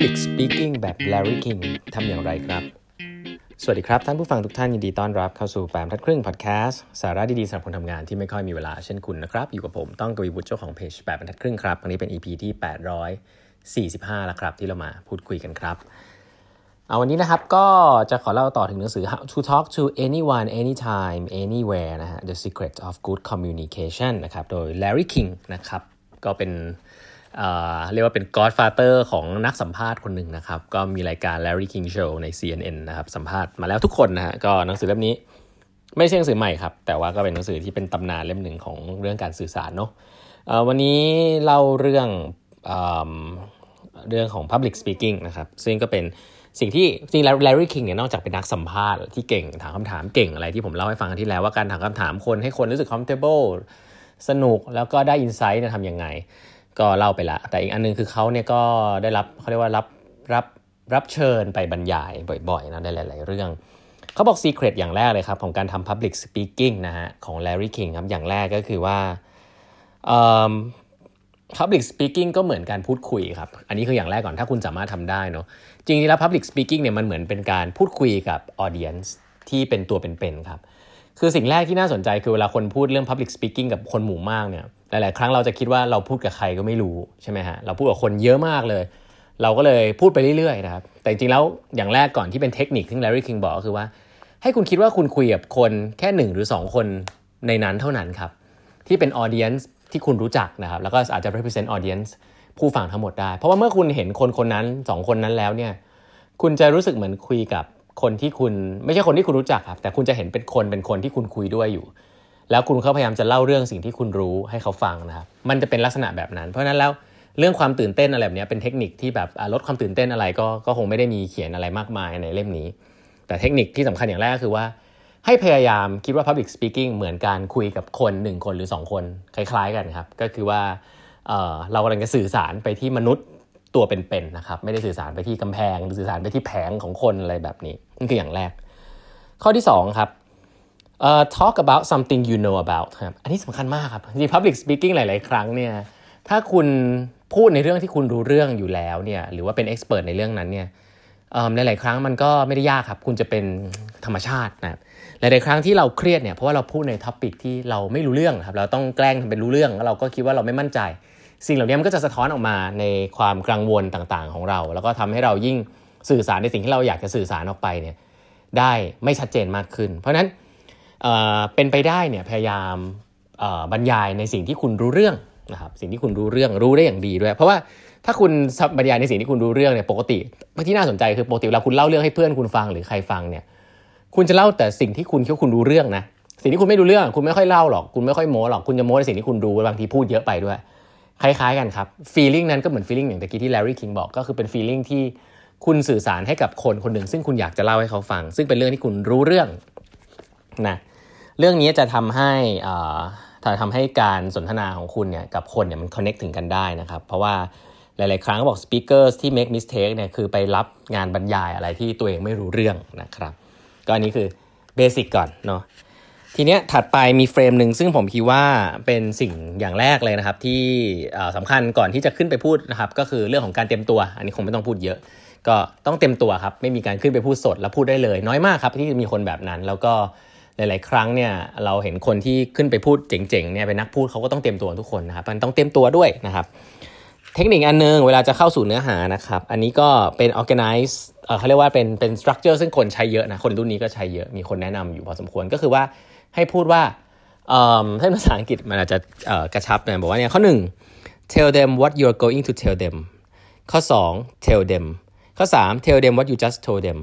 Public Speaking แบบ Larry King ทำอย่างไรครับ สวัสดีครับ ท่านผู้ฟังทุกท่านยินดีต้อนรับเข้าสู่แปมทัดครึ่งพอดแคสต์สาระดีๆสำหรับคนทำงานที่ไม่ค่อยมีเวลาเช่นคุณนะครับ อยู่กับผมต้องกวีบุตรเจ้าของเพจแปมทัดครึ่งครับวันนี้เป็น EP ที่ 845 แล้วครับ ที่เรามาพูดคุยกันครับ เอาวันนี้นะครับก็จะขอเล่าต่อถึงหนังสือ How to Talk to Anyone Anytime Anywhere นะฮะ The Secret of Good Communication นะครับโดย Larry King นะครับก็เป็น เรียกว่าเป็น godfather ของนักสัมภาษณ์คนหนึ่งนะครับ ก็มีรายการ Larry King Show ใน CNN นะครับ สัมภาษณ์มาแล้วทุกคนนะฮะก็หนังสือเล่มนี้ ไม่ใช่หนังสือใหม่ครับ แต่ว่าก็เป็นหนังสือที่เป็นตำนานเล่มหนึ่งของเรื่องการสื่อสารเนาะวันนี้เล่าเรื่องเรื่องของ public speaking นะครับ ซึ่งก็เป็นสิ่งที่จริงแล้ว Larry King เนี่ยนอกจากเป็นนักสัมภาษณ์ที่เก่งถามคำถามเก่งอะไรที่ผมเล่าให้ฟังที่แล้วว่าการถามคำถามคนให้คนรู้สึก comfortable สนุกแล้วก็ได้ insight เนี่ยทำยังไง ก็เล่าไปละ แต่อีกอันนึงคือเขาเนี่ยก็ได้รับเขาเรียกว่ารับรับรับเชิญไปบรรยายบ่อยๆนะในหลาย ๆ เรื่องเขาบอก secret อย่างแรกเลยครับ ของการทำ public speaking นะฮะของ Larry King ครับ อย่างแรกก็คือว่า Public Speaking ก็เหมือนการพูดคุยครับ อันนี้คืออย่างแรกก่อนถ้าคุณสามารถทำได้เนาะจริงๆแล้ว Public Speaking เนี่ยมันเหมือนเป็นการพูดคุยกับ Audience ที่เป็นตัวเป็นๆครับ คือสิ่งแรกที่น่าสนใจคือเวลาคนพูดเรื่อง Public Speaking กับคนหมู่มากเนี่ยหลาย ๆ ครั้งเราจะคิดว่าเราพูดกับใครก็ไม่รู้ใช่ไหมฮะเราพูดกับคนเยอะมากเลย เราก็เลยพูดไปเรื่อย ๆ นะครับ แต่จริง ๆ แล้วอย่างแรกก่อนที่เป็นเทคนิคที่ Larry King บอกก็คือว่า ให้คุณคิดว่าคุณคุยกับคนแค่หนึ่งหรือ 2 คนในนั้นเท่านั้นครับ ที่เป็น Audience ที่คุณรู้จักนะครับ แล้วก็อาจจะ represent audience ผู้ฟังทั้งหมดได้ เพราะว่าเมื่อคุณเห็นคนคนนั้น 2 คนนั้นแล้วเนี่ยคุณจะรู้สึกเหมือนคุยกับ คนที่คุณไม่ใช่คนที่คุณรู้จักครับแต่คุณจะเห็นเป็นคนเป็นคนที่คุณคุยด้วยอยู่ แล้วคุณเขาพยายามจะเล่าเรื่องสิ่งที่คุณรู้ให้เขาฟังนะครับมันจะเป็นลักษณะแบบนั้น เพราะนั้นแล้วเรื่องความตื่นเต้นอะไรแบบนี้เป็นเทคนิคที่แบบลดความตื่นเต้นอะไรก็ก็คงไม่ได้มีเขียนอะไรมากมายในเล่มนี้ แต่เทคนิคที่สำคัญอย่างแรกคือว่า ให้พยายามคิดว่า Public Speaking เหมือนการคุยกับคน 1 คนหรือ 2 คนคล้ายๆกันครับก็คือว่าเเรากำลังจะสื่อสารไปที่มนุษย์ตัวเป็นๆนะครับไม่ได้สื่อสารไปที่กำแพงหรือสื่อสารไปที่แผงของคนอะไรแบบนี้ นี่คืออย่างแรก ข้อที่2ครับ uh, talk about something you know about ครับอันนี้สำคัญมากครับจริง public speaking หลาย ๆ ครั้งเนี่ยถ้าคุณพูดในเรื่องที่คุณรู้เรื่องอยู่แล้วเนี่ยหรือว่าเป็น expert ในเรื่องนั้นเนี่ยหลาย ๆ ครั้งมันก็ไม่ได้ยากครับ คุณจะเป็นธรรมชาตินะครับหลาย ๆ ครั้งที่เราเครียดเนี่ยเพราะว่าเราพูดในท็อปิกที่เราไม่รู้เรื่องครับเราต้องแกล้งทำเป็นรู้เรื่องแล้วเราก็คิดว่าเราไม่มั่นใจ สิ่งเหล่านี้มันก็จะสะท้อนออกมาในความกังวลต่าง ๆ ของเรา แล้วก็ทำให้เรายิ่ง สื่อสารในสิ่งที่เราอยากจะสื่อสารออกไปเนี่ยได้ไม่ชัดเจนมากขึ้น เพราะฉะนั้นเเป็นไปได้เนี่ยพยายามบรรยายในสิ่งที่คุณรู้เรื่องนะครับสิ่งที่คุณรู้เรื่องรู้ได้อย่างดีด้วย เพราะว่าถ้าคุณบรรยายในสิ่งที่คุณรู้เรื่องเนี่ยปกติที่น่าสนใจคือปกติเวลาคุณเล่าเรื่องให้เพื่อนคุณฟังหรือใครฟังเนี่ยคุณจะเล่าแต่สิ่งที่คุณคิดว่าคุณรู้เรื่องนะสิ่งที่คุณไม่รู้เรื่อง คุณไม่ค่อยเล่าหรอกคุณไม่ค่อยโม้หรอกคุณจะโม้ในสิ่งที่คุณรู้บางทีพูดเยอะไปด้วย คล้ายๆกันครับ feeling นั้นก็เหมือน feeling อย่างตะกี้ที่ Larry King บอกก็คือเป็น feeling ที่ คุณสื่อสารให้กับคนคนหนึ่ง ซึ่งคุณอยากจะเล่าให้เขาฟัง ซึ่งเป็นเรื่องที่คุณรู้เรื่องนะเรื่องนี้จะทำให้อ่าทำให้การสนทนาของคุณเนี่ยกับคนเนี่ยมัน connect ถึงกันได้นะครับ เพราะว่าหลาย ๆ ครั้งบอก speakers ที่ make mistake เนี่ยคือไปรับงานบรรยายอะไรที่ตัวเองไม่รู้เรื่องนะครับ ก็อันนี้คือเบสิกก่อนเนาะทีเนี้ยถัดไปมีเฟรมหนึ่งซึ่งผมคิดว่าเป็นสิ่งอย่างแรกเลยนะครับ ที่สำคัญก่อนที่จะขึ้นไปพูดนะครับ ก็คือเรื่องของการเตรียมตัว อันนี้คงไม่ต้องพูดเยอะ ก็ต้องเตรียมตัวครับไม่มีการขึ้นไปพูดสดแล้วพูดได้เลย น้อยมากครับที่มีคนแบบนั้น แล้วก็หลาย ๆ ครั้งเนี่ยเราเห็นคนที่ขึ้นไปพูดเจ๋งๆเนี่ยเป็นนักพูดเขาก็ต้องเตรียมตัวทุกคนนะครับมันต้องเตรียมตัวด้วยนะครับ เทคนิคอันนึงเวลาจะเข้าสู่เนื้อหานะครับ อันนี้ก็เป็น organize เเขาเรียกว่าเป็นเป็น structure ซึ่งคนใช้เยอะนะคนรุ่นนี้ก็ใช้เยอะมีคนแนะนำอยู่พอสมควรก็คือว่าให้พูดว่าถ้าภาษาอังกฤษมันอาจจะกระชับนะบอกว่าเนี่ยข้อ 1 tell them what you're going to tell them ข้อ 2 tell them ข้อ 3 tell them what you just told them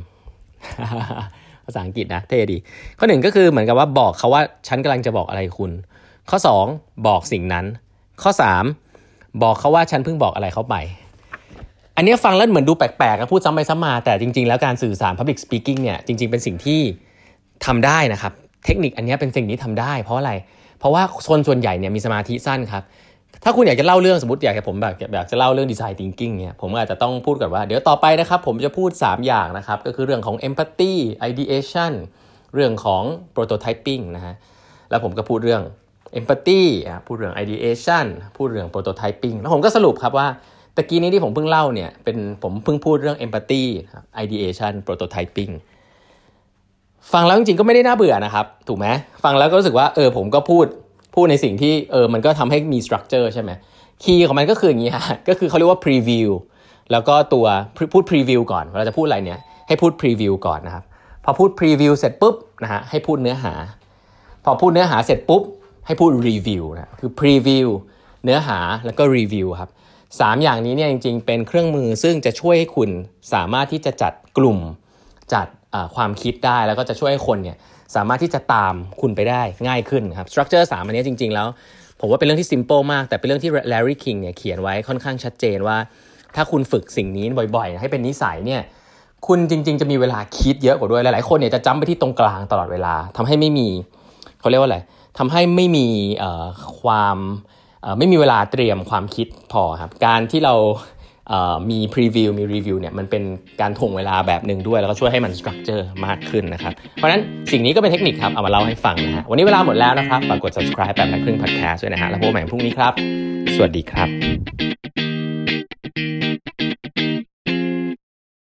ภาษาอังกฤษนะเท่ดี ข้อหนึ่งก็คือเหมือนกับว่าบอกเขาว่าฉันกำลังจะบอกอะไรคุณ ข้อ 2 บอกสิ่งนั้น ข้อ 3 บอกเขาว่าฉันเพิ่งบอกอะไรเขาไป อันนี้ฟังแล้วเหมือนดูแปลกๆพูดซ้ำไปซ้ำมา แต่จริง ๆ แล้วการสื่อสาร Public Speaking เนี่ยจริง ๆ เป็นสิ่งที่ทำได้นะครับ เทคนิคอันนี้เป็นสิ่งที่ทำได้ เพราะอะไร เพราะว่าคนส่วนใหญ่เนี่ยมีสมาธิสั้นครับ ถ้าคุณอยากจะเล่าเรื่องสมมติอยากให้ผมแบบอยากจะเล่าเรื่องดีไซน์ทิงกิ้งเนี่ยผมอาจจะต้องพูดก่อนว่า เดี๋ยวต่อไปนะครับผมจะพูด 3 อย่างนะครับ ก็คือเรื่องของ empathy ideation เรื่องของ prototyping นะฮะแล้วผมก็พูดเรื่อง empathy พูดเรื่อง ideation พูดเรื่อง prototyping แล้วผมก็สรุปครับว่าตะกี้นี้ที่ผมเพิ่งเล่าเนี่ยเป็นผมเพิ่งพูดเรื่อง empathy ideation prototyping ฟังแล้วจริงๆก็ไม่ได้น่าเบื่อนะครับ ถูกไหมฟังแล้วก็รู้สึกว่าเออผมก็พูด พูดในสิ่งที่เออมันก็ทำให้มี structure ใช่ไหมคีย์ของมันก็คืออย่างนี้ฮะก็คือเขาเรียกว่า preview แล้วก็ตัวพูด preview ก่อนเราจะพูดอะไรเนี่ยให้พูด preview ก่อนนะครับพอพูด preview เสร็จปุ๊บนะฮะให้พูดเนื้อหา พอพูดเนื้อหาเสร็จปุ๊บให้พูด review นะคือ preview เนื้อหาแล้วก็ review ครับสามอย่างนี้เนี่ยจริงๆ เป็นเครื่องมือซึ่งจะช่วยให้คุณสามารถที่จะจัดกลุ่มจัดความคิดได้แล้วก็จะช่วยให้คนเนี่ย สามารถที่จะตามคุณไปได้ง่ายขึ้นครับ structure 3อันนี้จริง ๆ แล้ว ผมว่าเป็นเรื่องที่ simple มาก แต่เป็นเรื่องที่ Larry King เนี่ยเขียนไว้ค่อนข้างชัดเจนว่า ถ้าคุณฝึกสิ่งนี้บ่อยๆ ให้เป็นนิสัยเนี่ยคุณจริง ๆ จะมีเวลาคิดเยอะกว่าด้วยหลายๆคนเนี่ยจะจ้ำไปที่ตรงกลางตลอดเวลาทำให้ไม่มีเขาเรียกว่าอะไรทำให้ไม่มีความไม่มีเวลาเตรียมความคิดพอครับการที่เรา มีพรีวิวมีรีวิวเนี่ยมันเป็นการถ่วงเวลาแบบหนึ่งด้วย แล้วก็ช่วยให้มันสตรัคเจอร์มากขึ้นนะครับ เพราะฉะนั้นสิ่งนี้ก็เป็นเทคนิคครับ เอามาเล่าให้ฟังนะฮะวันนี้เวลาหมดแล้วนะครับฝากกด subscribe แบบนักครึ่ง podcast ด้วยนะฮะแล้วพบกันใหม่พรุ่งนี้ครับ สวัสดีครับ